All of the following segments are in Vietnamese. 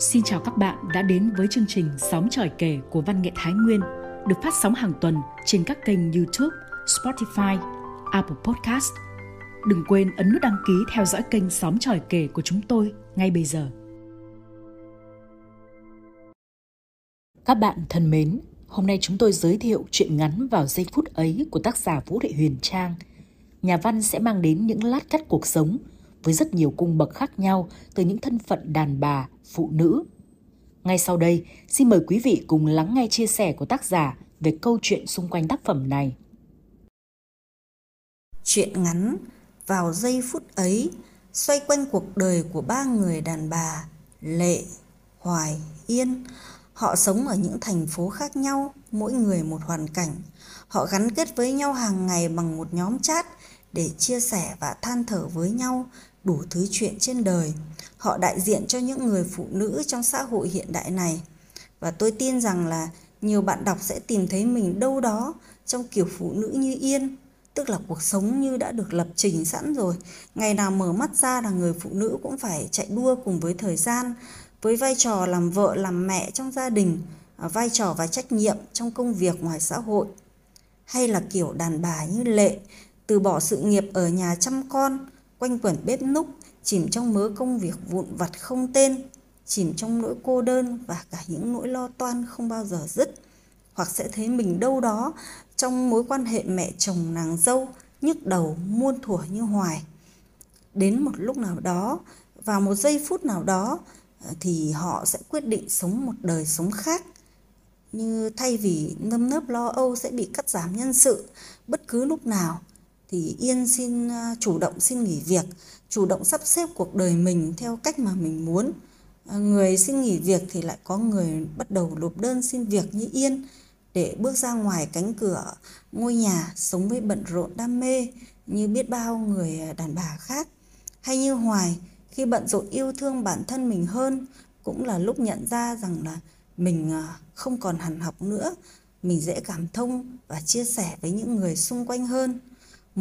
Xin chào các bạn đã đến với chương trình Sóng tròi kể của Văn nghệ Thái Nguyên được phát sóng hàng tuần trên các kênh YouTube, Spotify, Apple Podcast. Đừng quên ấn nút đăng ký theo dõi kênh Sóng tròi kể của chúng tôi ngay bây giờ. Các bạn thân mến, hôm nay chúng tôi giới thiệu chuyện ngắn vào giây phút ấy của tác giả Vũ Thị Huyền Trang. Nhà văn sẽ mang đến những lát cắt cuộc sống với rất nhiều cung bậc khác nhau từ những thân phận đàn bà, phụ nữ. Ngay sau đây, xin mời quý vị cùng lắng nghe chia sẻ của tác giả về câu chuyện xung quanh tác phẩm này. Chuyện ngắn vào giây phút ấy xoay quanh cuộc đời của ba người đàn bà Lệ, Hoài, Yên. Họ sống ở những thành phố khác nhau, mỗi người một hoàn cảnh. Họ gắn kết với nhau hàng ngày bằng một nhóm chat để chia sẻ và than thở với nhau đủ thứ chuyện trên đời. Họ đại diện cho những người phụ nữ trong xã hội hiện đại này. Và tôi tin rằng là nhiều bạn đọc sẽ tìm thấy mình đâu đó trong kiểu phụ nữ như Yên, tức là cuộc sống như đã được lập trình sẵn rồi. Ngày nào mở mắt ra là người phụ nữ cũng phải chạy đua cùng với thời gian, với vai trò làm vợ, làm mẹ trong gia đình, à, vai trò và trách nhiệm trong công việc ngoài xã hội. Hay là kiểu đàn bà như Lệ, từ bỏ sự nghiệp ở nhà chăm con, quanh quẩn bếp núc, chìm trong mớ công việc vụn vặt không tên, chìm trong nỗi cô đơn và cả những nỗi lo toan không bao giờ dứt. Hoặc sẽ thấy mình đâu đó trong mối quan hệ mẹ chồng nàng dâu, nhức đầu muôn thuở như hoài. Đến một lúc nào đó, vào một giây phút nào đó, ờ, thì họ sẽ quyết định sống một đời sống khác như thay vì nâm nớp lo âu sẽ bị cắt giảm nhân sự bất cứ lúc nào thì Yên xin ờ, chủ động xin nghỉ việc, chủ động sắp xếp cuộc đời mình theo cách mà mình muốn. Ờ, người xin nghỉ việc thì lại có người bắt đầu nộp đơn xin việc như Yên để bước ra ngoài cánh cửa ngôi nhà sống với bận rộn đam mê như biết bao người ờ, đàn bà khác. Hay như Hoài khi bận rộn yêu thương bản thân mình hơn cũng là lúc nhận ra rằng là mình không còn hằn học nữa, mình dễ cảm thông và chia sẻ với những người xung quanh hơn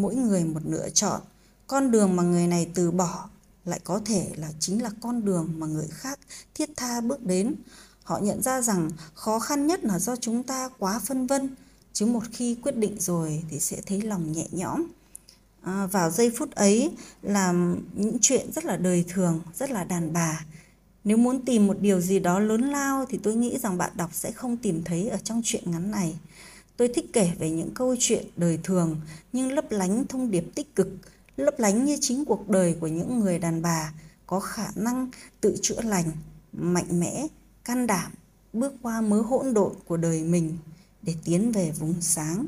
mỗi người một lựa chọn. Con đường mà người này từ bỏ lại có thể là chính là con đường mà người khác thiết tha bước đến. Họ nhận ra rằng khó khăn nhất là do chúng ta quá phân vân chứ một khi quyết định rồi thì sẽ thấy lòng nhẹ nhõm. À, vào giây phút ấy là những chuyện rất là đời thường rất là đàn bà. Nếu muốn tìm một điều gì đó lớn lao thì tôi nghĩ rằng bạn đọc sẽ không tìm thấy ở trong chuyện ngắn này. Tôi thích kể về những câu chuyện đời thường nhưng lấp lánh thông điệp tích cực, lấp lánh như chính cuộc đời của những người đàn bà có khả năng tự chữa lành, mạnh mẽ, can đảm, bước qua mớ hỗn độn của đời mình để tiến về vùng sáng.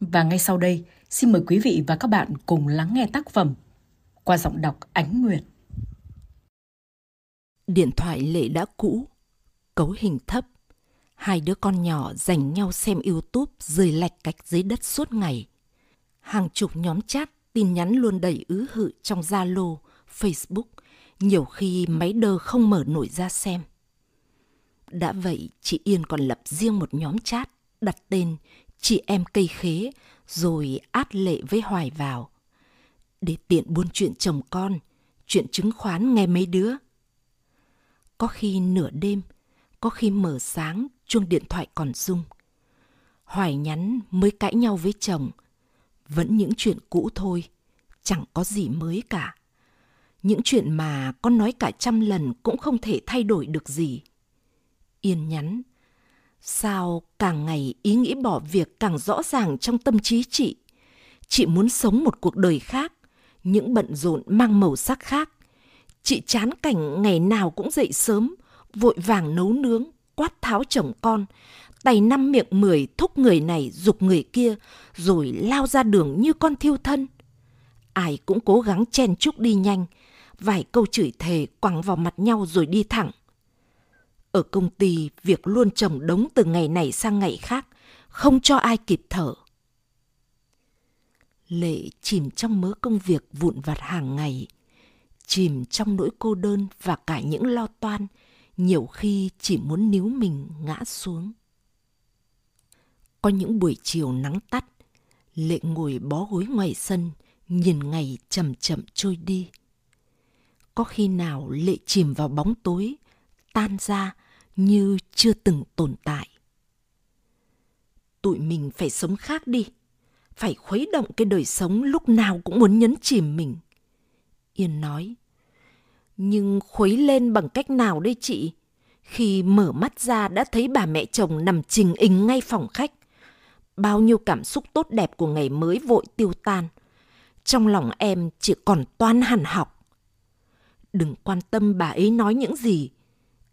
Và ngay sau đây, xin mời quý vị và các bạn cùng lắng nghe tác phẩm qua giọng đọc Ánh Nguyệt. Điện thoại lệ đã cũ, cấu hình thấp. Hai đứa con nhỏ dành nhau xem YouTube rời lạch cạch dưới đất suốt ngày. Hàng chục nhóm chat, tin nhắn luôn đầy ứ hự trong Zalo, Facebook, nhiều khi máy đơ không mở nổi ra xem. Đã vậy, chị Yên còn lập riêng một nhóm chat, đặt tên chị em cây khế, rồi át lệ với Hoài vào. Để tiện buôn chuyện chồng con, chuyện chứng khoán nghe mấy đứa. Có khi nửa đêm, có khi mở sáng chuông điện thoại còn rung. Hoài nhắn mới cãi nhau với chồng, vẫn những chuyện cũ thôi, chẳng có gì mới cả. Những chuyện mà con nói cả trăm lần cũng không thể thay đổi được gì. Yên nhắn, sao càng ngày ý nghĩ bỏ việc càng rõ ràng trong tâm trí chị. Chị muốn sống một cuộc đời khác, những bận rộn mang màu sắc khác. Chị chán cảnh ngày nào cũng dậy sớm, vội vàng nấu nướng, quát tháo chồng con, tay năm miệng mười thúc người này dục người kia, rồi lao ra đường như con thiêu thân. Ai cũng cố gắng chen chúc đi nhanh, vài câu chửi thề quẳng vào mặt nhau rồi đi thẳng. Ở công ty, việc luôn chồng đống từ ngày này sang ngày khác, không cho ai kịp thở. Lệ chìm trong mớ công việc vụn vặt hàng ngày, chìm trong nỗi cô đơn và cả những lo toan, nhiều khi chỉ muốn níu mình ngã xuống. Có những buổi chiều nắng tắt, Lệ ngồi bó gối ngoài sân, nhìn ngày chậm chậm trôi đi. có khi nào Lệ chìm vào bóng tối, tan ra như chưa từng tồn tại. Tụi mình phải sống khác đi, phải khuấy động cái đời sống lúc nào cũng muốn nhấn chìm mình. Yên nói, nhưng khuấy lên bằng cách nào đây chị? Khi mở mắt ra đã thấy bà mẹ chồng nằm trình ính ngay phòng khách. Bao nhiêu cảm xúc tốt đẹp của ngày mới vội tiêu tan. Trong lòng em chỉ còn toan hẳn học. Đừng quan tâm bà ấy nói những gì.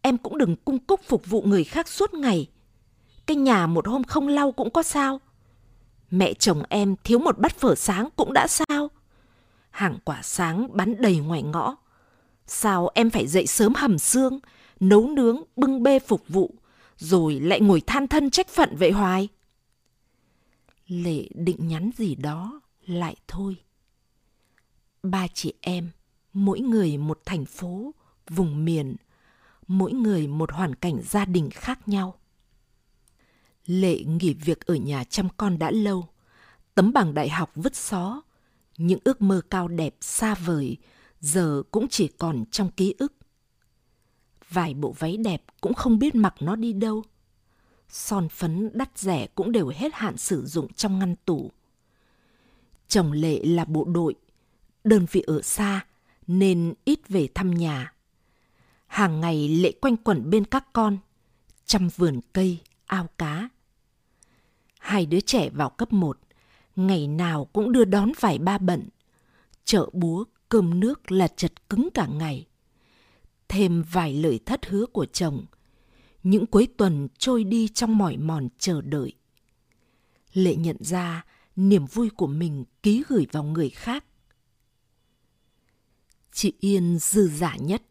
Em cũng đừng cung cúc phục vụ người khác suốt ngày. Cái nhà một hôm không lau cũng có sao. Mẹ chồng em thiếu một bát phở sáng cũng đã sao. Hàng quả sáng bán đầy ngoài ngõ. Sao em phải dậy sớm hầm xương, nấu nướng, bưng bê phục vụ, rồi lại ngồi than thân trách phận vậy hoài? Lệ định nhắn gì đó, lại thôi. Ba chị em, mỗi người một thành phố, vùng miền, mỗi người một hoàn cảnh gia đình khác nhau. Lệ nghỉ việc ở nhà chăm con đã lâu, tấm bằng đại học vứt xó, những ước mơ cao đẹp xa vời giờ cũng chỉ còn trong ký ức. Vài bộ váy đẹp cũng không biết mặc nó đi đâu. Son phấn đắt rẻ cũng đều hết hạn sử dụng trong ngăn tủ. Chồng Lệ là bộ đội, đơn vị ở xa nên ít về thăm nhà. Hàng ngày Lệ quanh quẩn bên các con, chăm vườn cây, ao cá. Hai đứa trẻ vào cấp 1, ngày nào cũng đưa đón vài ba bận. Chợ búa, cơm nước là chật cứng cả ngày. Thêm vài lời thất hứa của chồng, những cuối tuần trôi đi trong mỏi mòn chờ đợi. Lệ nhận ra niềm vui của mình ký gửi vào người khác. Chị Yên dư giả nhất,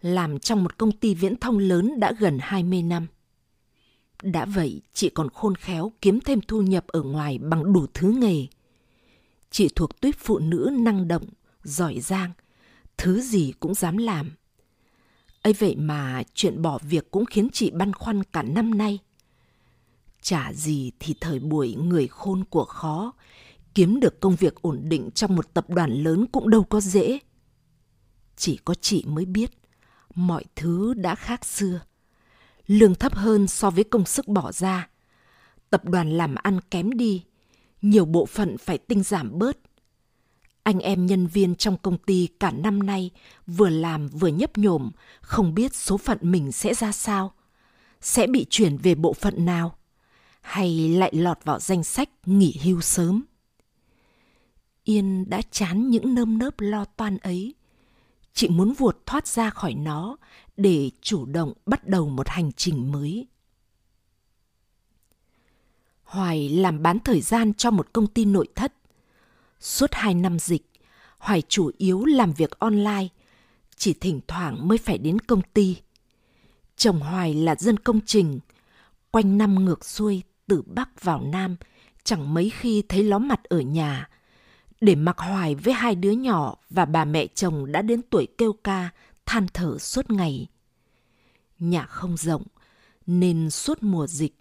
làm trong một công ty viễn thông lớn đã gần 20 năm. Đã vậy, chị còn khôn khéo kiếm thêm thu nhập ở ngoài bằng đủ thứ nghề. Chị thuộc tuyết phụ nữ năng động, giỏi giang, thứ gì cũng dám làm. ấy vậy mà chuyện bỏ việc cũng khiến chị băn khoăn cả năm nay. Chả gì thì thời buổi người khôn của khó, kiếm được công việc ổn định trong một tập đoàn lớn cũng đâu có dễ. Chỉ có chị mới biết, mọi thứ đã khác xưa. Lương thấp hơn so với công sức bỏ ra. Tập đoàn làm ăn kém đi, nhiều bộ phận phải tinh giảm bớt. Anh em nhân viên trong công ty cả năm nay vừa làm vừa nhấp nhổm, không biết số phận mình sẽ ra sao. Sẽ bị chuyển về bộ phận nào? Hay lại lọt vào danh sách nghỉ hưu sớm? Yên đã chán những nơm nớp lo toan ấy. Chị muốn vuột thoát ra khỏi nó để chủ động bắt đầu một hành trình mới. Hoài làm bán thời gian cho một công ty nội thất. Suốt hai năm dịch, Hoài chủ yếu làm việc online, chỉ thỉnh thoảng mới phải đến công ty. Chồng Hoài là dân công trình, quanh năm ngược xuôi từ Bắc vào Nam, chẳng mấy khi thấy ló mặt ở nhà. Để mặc Hoài với hai đứa nhỏ và bà mẹ chồng đã đến tuổi kêu ca, than thở suốt ngày. Nhà không rộng, nên suốt mùa dịch,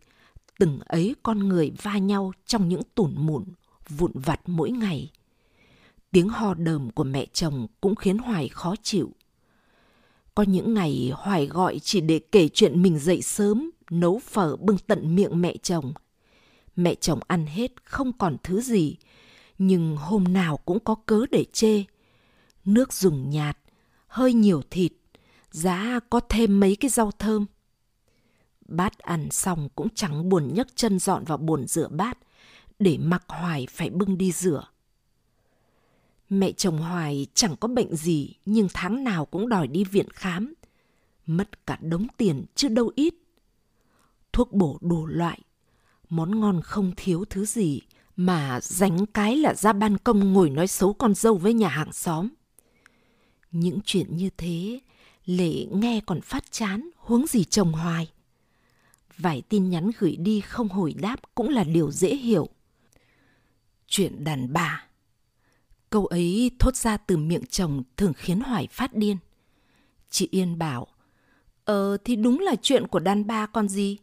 từng ấy con người va nhau trong những tủn mụn, vụn vặt mỗi ngày. Tiếng ho đờm của mẹ chồng cũng khiến Hoài khó chịu. Có những ngày Hoài gọi chỉ để kể chuyện mình dậy sớm, nấu phở bưng tận miệng mẹ chồng. Mẹ chồng ăn hết không còn thứ gì, nhưng hôm nào cũng có cớ để chê. Nước dùng nhạt, hơi nhiều thịt, giá có thêm mấy cái rau thơm. Bát ăn xong cũng chẳng buồn nhấc chân dọn vào bồn rửa bát, để mặc Hoài phải bưng đi rửa. Mẹ chồng Hoài chẳng có bệnh gì nhưng tháng nào cũng đòi đi viện khám. Mất cả đống tiền chứ đâu ít. Thuốc bổ đủ loại, món ngon không thiếu thứ gì mà dánh cái là ra ban công ngồi nói xấu con dâu với nhà hàng xóm. Những chuyện như thế, Lệ nghe còn phát chán, huống gì chồng Hoài. Vài tin nhắn gửi đi không hồi đáp cũng là điều dễ hiểu. Chuyện đàn bà Câu ấy thốt ra từ miệng chồng thường khiến Hoài phát điên. Chị Yên bảo, Ờ thì đúng là chuyện của đàn bà con gì.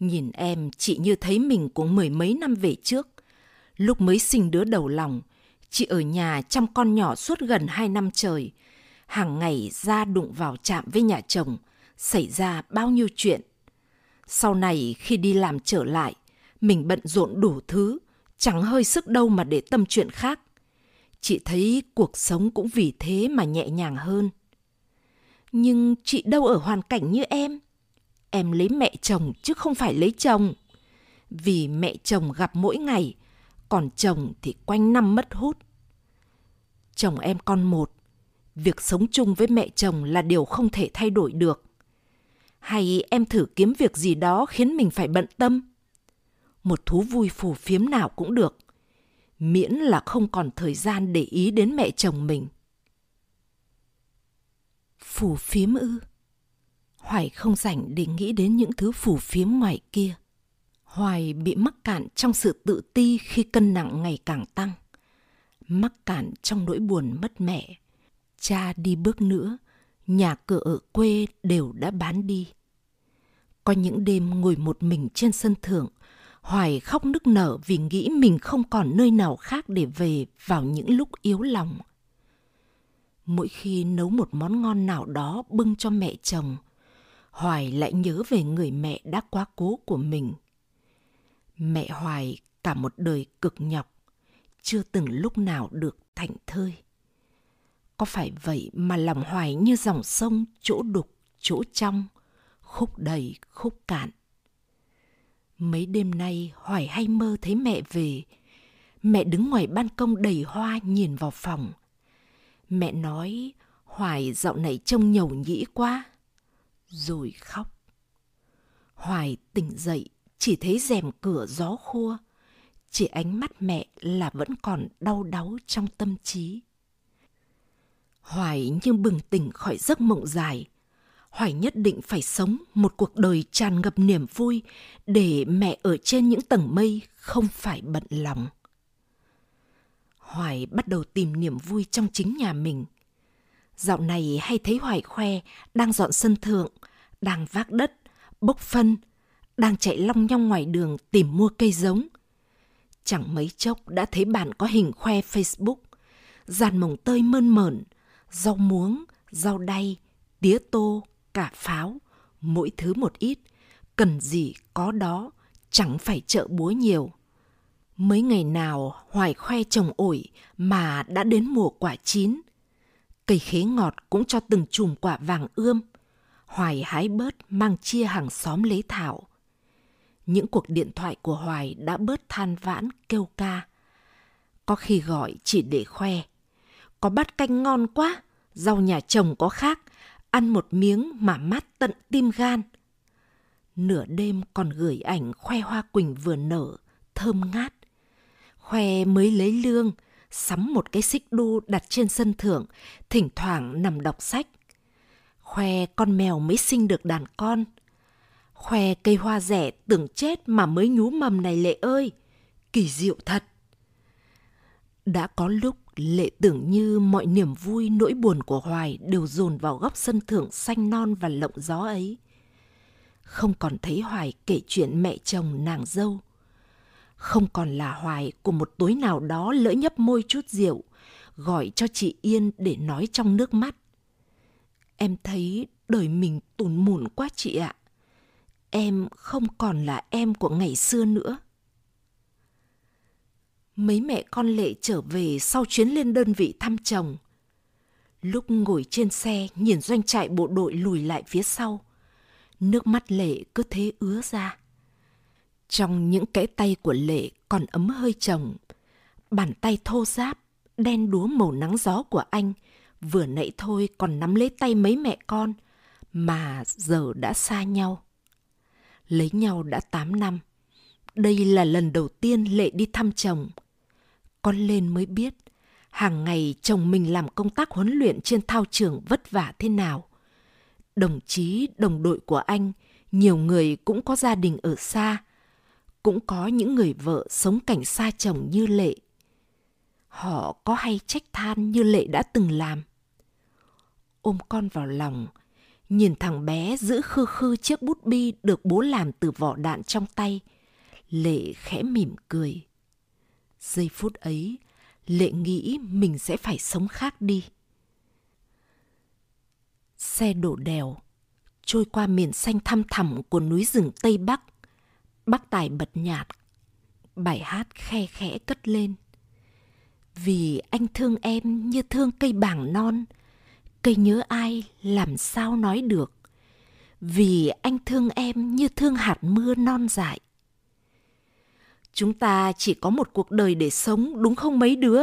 Nhìn em chị như thấy mình cũng mười mấy năm về trước. Lúc mới sinh đứa đầu lòng, chị ở nhà chăm con nhỏ suốt gần hai năm trời. hàng ngày ra đụng vào chạm với nhà chồng, xảy ra bao nhiêu chuyện. Sau này khi đi làm trở lại, mình bận rộn đủ thứ, chẳng hơi sức đâu mà để tâm chuyện khác. Chị thấy cuộc sống cũng vì thế mà nhẹ nhàng hơn. Nhưng chị đâu ở hoàn cảnh như em. Em lấy mẹ chồng chứ không phải lấy chồng. Vì mẹ chồng gặp mỗi ngày, còn chồng thì quanh năm mất hút. Chồng em con một, việc sống chung với mẹ chồng là điều không thể thay đổi được. Hay em thử kiếm việc gì đó khiến mình phải bận tâm? Một thú vui phù phiếm nào cũng được, miễn là không còn thời gian để ý đến mẹ chồng mình. Phù phiếm ư? Hoài không rảnh để nghĩ đến những thứ phù phiếm ngoài kia. Hoài bị mắc cạn trong sự tự ti khi cân nặng ngày càng tăng. Mắc cạn trong nỗi buồn mất mẹ. Cha đi bước nữa, nhà cửa ở quê đều đã bán đi. Có những đêm ngồi một mình trên sân thượng, Hoài khóc nức nở vì nghĩ mình không còn nơi nào khác để về vào những lúc yếu lòng. Mỗi khi nấu một món ngon nào đó bưng cho mẹ chồng, Hoài lại nhớ về người mẹ đã quá cố của mình. Mẹ Hoài cả một đời cực nhọc, chưa từng lúc nào được thảnh thơi. Có phải vậy mà lòng Hoài như dòng sông chỗ đục, chỗ trong, khúc đầy, khúc cạn. Mấy đêm nay Hoài hay mơ thấy mẹ về. Mẹ đứng ngoài ban công đầy hoa nhìn vào phòng. Mẹ nói, Hoài, dạo này trông nhầu nhĩ quá. Rồi khóc. Hoài tỉnh dậy, chỉ thấy rèm cửa gió khua. Chỉ ánh mắt mẹ là vẫn còn đau đáu trong tâm trí. Hoài như bừng tỉnh khỏi giấc mộng dài. Hoài nhất định phải sống một cuộc đời tràn ngập niềm vui để mẹ ở trên những tầng mây không phải bận lòng. Hoài bắt đầu tìm niềm vui trong chính nhà mình. Dạo này hay thấy Hoài khoe đang dọn sân thượng, đang vác đất, bốc phân, đang chạy long nhong ngoài đường tìm mua cây giống. Chẳng mấy chốc đã thấy bạn có hình khoe Facebook, dàn mồng tơi mơn mởn, rau muống, rau đay, tía tô, cả pháo, mỗi thứ một ít, cần gì có đó, chẳng phải chợ búa nhiều. Mấy ngày nào Hoài khoe trồng ổi mà đã đến mùa quả chín. Cây khế ngọt cũng cho từng chùm quả vàng ươm. Hoài hái bớt mang chia hàng xóm lấy thảo. Những cuộc điện thoại của Hoài đã bớt than vãn kêu ca. Có khi gọi chỉ để khoe. Có bát canh ngon quá, rau nhà chồng có khác, ăn một miếng mà mát tận tim gan. Nửa đêm còn gửi ảnh khoe hoa quỳnh vừa nở, thơm ngát. Khoe mới lấy lương, sắm một cái xích đu đặt trên sân thượng, thỉnh thoảng nằm đọc sách. Khoe con mèo mới sinh được đàn con. Khoe cây hoa rẻ tưởng chết mà mới nhú mầm này lệ ơi. Kỳ diệu thật. Đã có lúc lệ tưởng như mọi niềm vui nỗi buồn của Hoài đều dồn vào góc sân thượng xanh non và lộng gió ấy. Không còn thấy Hoài kể chuyện mẹ chồng nàng dâu. Không còn là Hoài của một tối nào đó lỡ nhấp môi chút rượu, gọi cho chị Yên để nói trong nước mắt. Em thấy đời mình tùn mùn quá chị ạ. Em không còn là em của ngày xưa nữa. Mấy mẹ con Lệ trở về sau chuyến lên đơn vị thăm chồng. Lúc ngồi trên xe nhìn doanh trại bộ đội lùi lại phía sau, nước mắt Lệ cứ thế ứa ra. Trong những cái tay của Lệ còn ấm hơi chồng, bàn tay thô ráp, đen đúa màu nắng gió của anh, vừa nãy thôi còn nắm lấy tay mấy mẹ con, mà giờ đã xa nhau. Lấy nhau đã 8 năm. Đây là lần đầu tiên Lệ đi thăm chồng – con lên mới biết hàng ngày chồng mình làm công tác huấn luyện trên thao trường vất vả thế nào. Đồng chí, đồng đội của anh, nhiều người cũng có gia đình ở xa, cũng có những người vợ sống cảnh xa chồng như Lệ. Họ có hay trách than như Lệ đã từng làm. Ôm con vào lòng, nhìn thằng bé giữ khư khư chiếc bút bi được bố làm từ vỏ đạn trong tay, Lệ khẽ mỉm cười. Giây phút ấy, Lệ nghĩ mình sẽ phải sống khác đi. Xe đổ đèo, trôi qua miền xanh thăm thẳm của núi rừng Tây Bắc. Bác Tài bật nhạt, bài hát khe khẽ cất lên. Vì anh thương em như thương cây bảng non, cây nhớ ai làm sao nói được. Vì anh thương em như thương hạt mưa non dại. Chúng ta chỉ có một cuộc đời để sống đúng không mấy đứa?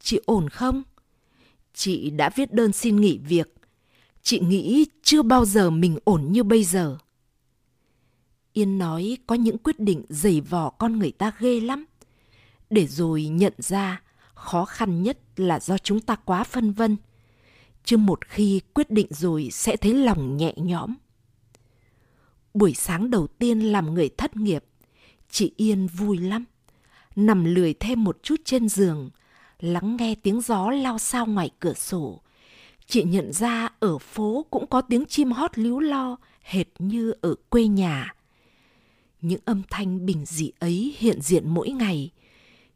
Chị ổn không? Chị đã viết đơn xin nghỉ việc. Chị nghĩ chưa bao giờ mình ổn như bây giờ. Yên nói có những quyết định dày vò con người ta ghê lắm. Để rồi nhận ra khó khăn nhất là do chúng ta quá phân vân. Chứ một khi quyết định rồi sẽ thấy lòng nhẹ nhõm. Buổi sáng đầu tiên làm người thất nghiệp, chị Yên vui lắm. Nằm lười thêm một chút trên giường, lắng nghe tiếng gió lao sao ngoài cửa sổ. Chị nhận ra ở phố cũng có tiếng chim hót líu lo, hệt như ở quê nhà. Những âm thanh bình dị ấy hiện diện mỗi ngày,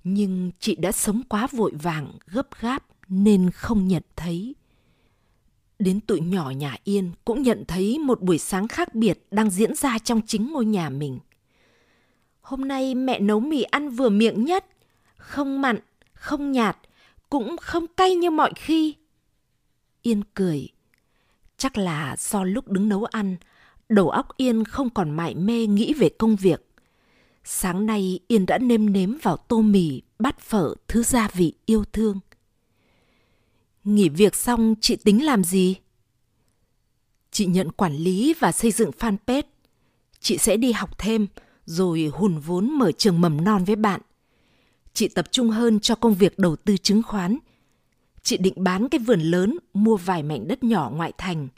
nhưng chị đã sống quá vội vàng, gấp gáp nên không nhận thấy. Đến tụi nhỏ nhà Yên cũng nhận thấy một buổi sáng khác biệt đang diễn ra trong chính ngôi nhà mình. Hôm nay mẹ nấu mì ăn vừa miệng nhất, không mặn, không nhạt, cũng không cay như mọi khi. Yên cười. Chắc là do lúc đứng nấu ăn, đầu óc Yên không còn mải mê nghĩ về công việc. Sáng nay Yên đã nêm nếm vào tô mì, bát phở thứ gia vị yêu thương. Nghỉ việc xong chị tính làm gì? Chị nhận quản lý và xây dựng fanpage. Chị sẽ đi học thêm, rồi hùn vốn mở trường mầm non với bạn. Chị tập trung hơn cho công việc đầu tư chứng khoán. Chị định bán cái vườn lớn, mua vài mảnh đất nhỏ ngoại thành.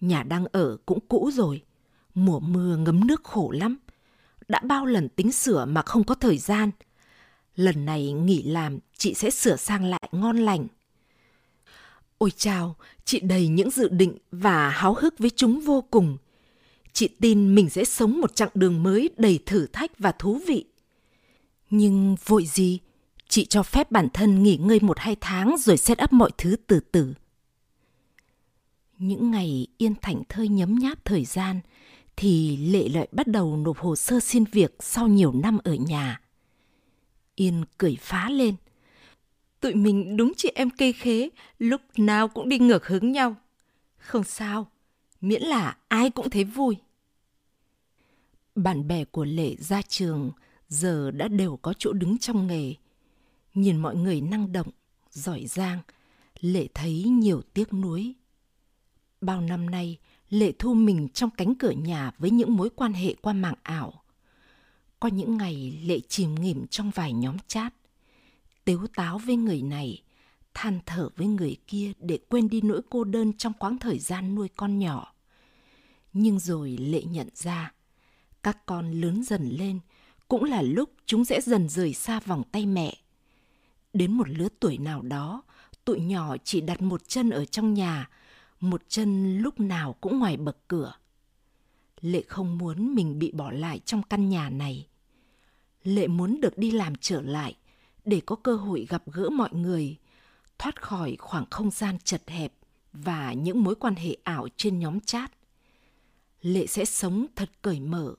Nhà đang ở cũng cũ rồi. Mùa mưa ngấm nước khổ lắm. Đã bao lần tính sửa mà không có thời gian. Lần này nghỉ làm, chị sẽ sửa sang lại ngon lành. Ôi chào, chị đầy những dự định và háo hức với chúng vô cùng. Chị tin mình sẽ sống một chặng đường mới đầy thử thách và thú vị. Nhưng vội gì, chị cho phép bản thân nghỉ ngơi một hai tháng rồi set up mọi thứ từ từ. Những ngày yên thảnh thơi nhấm nháp thời gian, thì Lệ lại bắt đầu nộp hồ sơ xin việc sau nhiều năm ở nhà. Yên cười phá lên. Tụi mình đúng chị em cây khế, lúc nào cũng đi ngược hướng nhau. Không sao, miễn là ai cũng thấy vui. Bạn bè của Lệ ra trường giờ đã đều có chỗ đứng trong nghề. Nhìn mọi người năng động, giỏi giang, Lệ thấy nhiều tiếc nuối. Bao năm nay, Lệ thu mình trong cánh cửa nhà với những mối quan hệ qua mạng ảo. Có những ngày Lệ chìm nghỉm trong vài nhóm chat, tếu táo với người này, than thở với người kia để quên đi nỗi cô đơn trong quãng thời gian nuôi con nhỏ. Nhưng rồi Lệ nhận ra, các con lớn dần lên cũng là lúc chúng sẽ dần rời xa vòng tay mẹ. Đến một lứa tuổi nào đó, tụi nhỏ chỉ đặt một chân ở trong nhà, một chân lúc nào cũng ngoài bậc cửa. Lệ không muốn mình bị bỏ lại trong căn nhà này. Lệ muốn được đi làm trở lại để có cơ hội gặp gỡ mọi người, thoát khỏi khoảng không gian chật hẹp và những mối quan hệ ảo trên nhóm chat. Lệ sẽ sống thật cởi mở,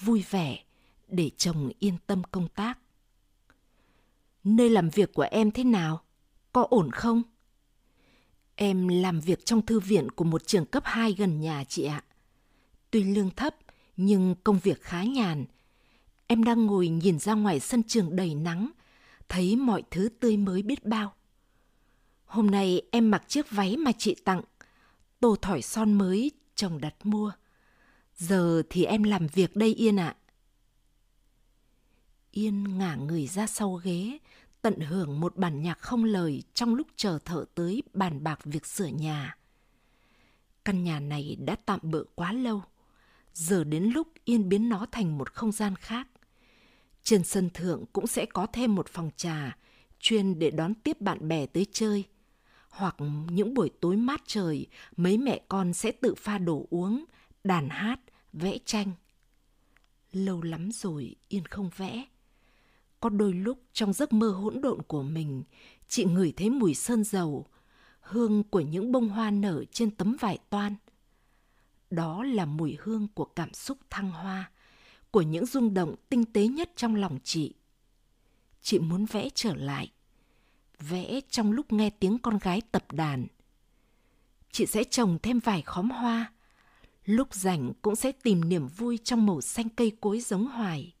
vui vẻ để chồng yên tâm công tác. Nơi làm việc của em thế nào? Có ổn không? Em làm việc trong thư viện của một trường cấp 2 gần nhà chị ạ. Tuy lương thấp nhưng công việc khá nhàn. Em đang ngồi nhìn ra ngoài sân trường đầy nắng, thấy mọi thứ tươi mới biết bao. Hôm nay em mặc chiếc váy mà chị tặng, tô thỏi son mới chồng đặt mua. Giờ thì em làm việc đây Yên ạ. Yên ngả người ra sau ghế, tận hưởng một bản nhạc không lời trong lúc chờ thợ tới bàn bạc việc sửa nhà. Căn nhà này đã tạm bỡ quá lâu, giờ đến lúc Yên biến nó thành một không gian khác. Trên sân thượng cũng sẽ có thêm một phòng trà chuyên để đón tiếp bạn bè tới chơi. Hoặc những buổi tối mát trời, mấy mẹ con sẽ tự pha đồ uống, đàn hát, vẽ tranh. Lâu lắm rồi Yên không vẽ. Có đôi lúc trong giấc mơ hỗn độn của mình, chị ngửi thấy mùi sơn dầu. hương của những bông hoa nở trên tấm vải toan. Đó là mùi hương của cảm xúc thăng hoa, của những rung động tinh tế nhất trong lòng chị. Chị muốn vẽ trở lại, vẽ trong lúc nghe tiếng con gái tập đàn. Chị sẽ trồng thêm vài khóm hoa, lúc rảnh cũng sẽ tìm niềm vui trong màu xanh cây cối giống hoài.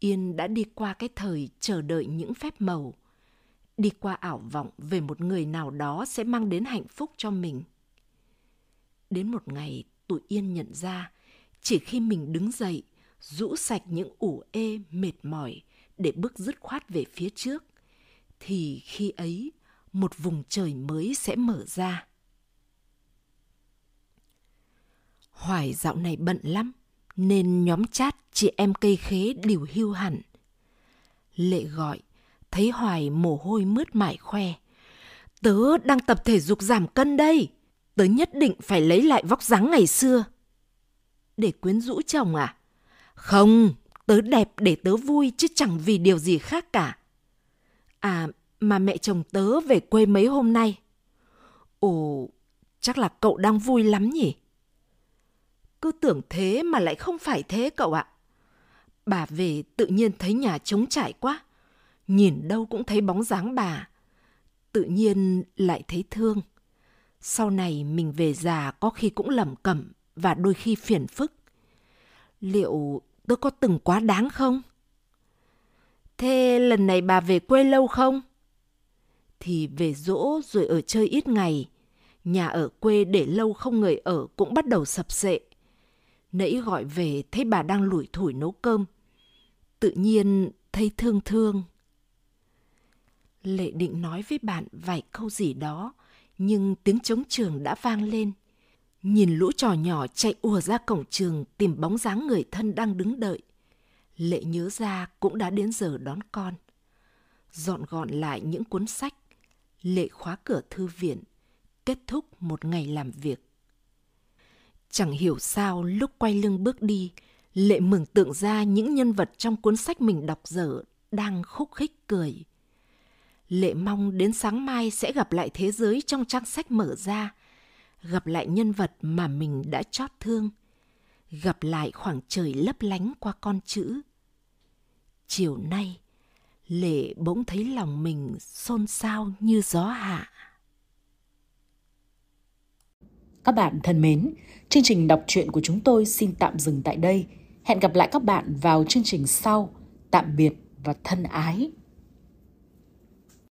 Yên đã đi qua cái thời chờ đợi những phép màu, đi qua ảo vọng về một người nào đó sẽ mang đến hạnh phúc cho mình. Đến một ngày, tụi Yên nhận ra, chỉ khi mình đứng dậy, rũ sạch những ủ ê mệt mỏi để bước dứt khoát về phía trước, thì khi ấy một vùng trời mới sẽ mở ra. Hoài dạo này bận lắm, nên nhóm chat chị em cây khế đều hưu hẳn. Lệ gọi, thấy Hoài mồ hôi mướt mải khoe. Tớ đang tập thể dục giảm cân đây, tớ nhất định phải lấy lại vóc dáng ngày xưa. Để quyến rũ chồng à? Không, tớ đẹp để tớ vui chứ chẳng vì điều gì khác cả. À, mà mẹ chồng tớ về quê mấy hôm nay. Ồ, chắc là cậu đang vui lắm nhỉ? Cứ tưởng thế mà lại không phải thế cậu ạ. Bà về tự nhiên thấy nhà trống trải quá. Nhìn đâu cũng thấy bóng dáng bà. Tự nhiên lại thấy thương. Sau này mình về già có khi cũng lẩm cẩm và đôi khi phiền phức. Liệu tôi có từng quá đáng không? Thế lần này bà về quê lâu không? Thì về dỗ rồi ở chơi ít ngày. Nhà ở quê để lâu không người ở cũng bắt đầu sập sệ. Nãy gọi về thấy bà đang lủi thủi nấu cơm. Tự nhiên thấy thương thương. Lệ định nói với bạn vài câu gì đó, nhưng tiếng trống trường đã vang lên. Nhìn lũ trò nhỏ chạy ùa ra cổng trường tìm bóng dáng người thân đang đứng đợi. Lệ nhớ ra cũng đã đến giờ đón con. Dọn gọn lại những cuốn sách, Lệ khóa cửa thư viện, kết thúc một ngày làm việc. Chẳng hiểu sao lúc quay lưng bước đi, Lệ mừng tượng ra những nhân vật trong cuốn sách mình đọc dở đang khúc khích cười. Lệ mong đến sáng mai sẽ gặp lại thế giới trong trang sách mở ra, gặp lại nhân vật mà mình đã chót thương, gặp lại khoảng trời lấp lánh qua con chữ. Chiều nay, Lệ bỗng thấy lòng mình xôn xao như gió hạ. Các bạn thân mến, chương trình đọc truyện của chúng tôi xin tạm dừng tại đây. Hẹn gặp lại các bạn vào chương trình sau. Tạm biệt và thân ái.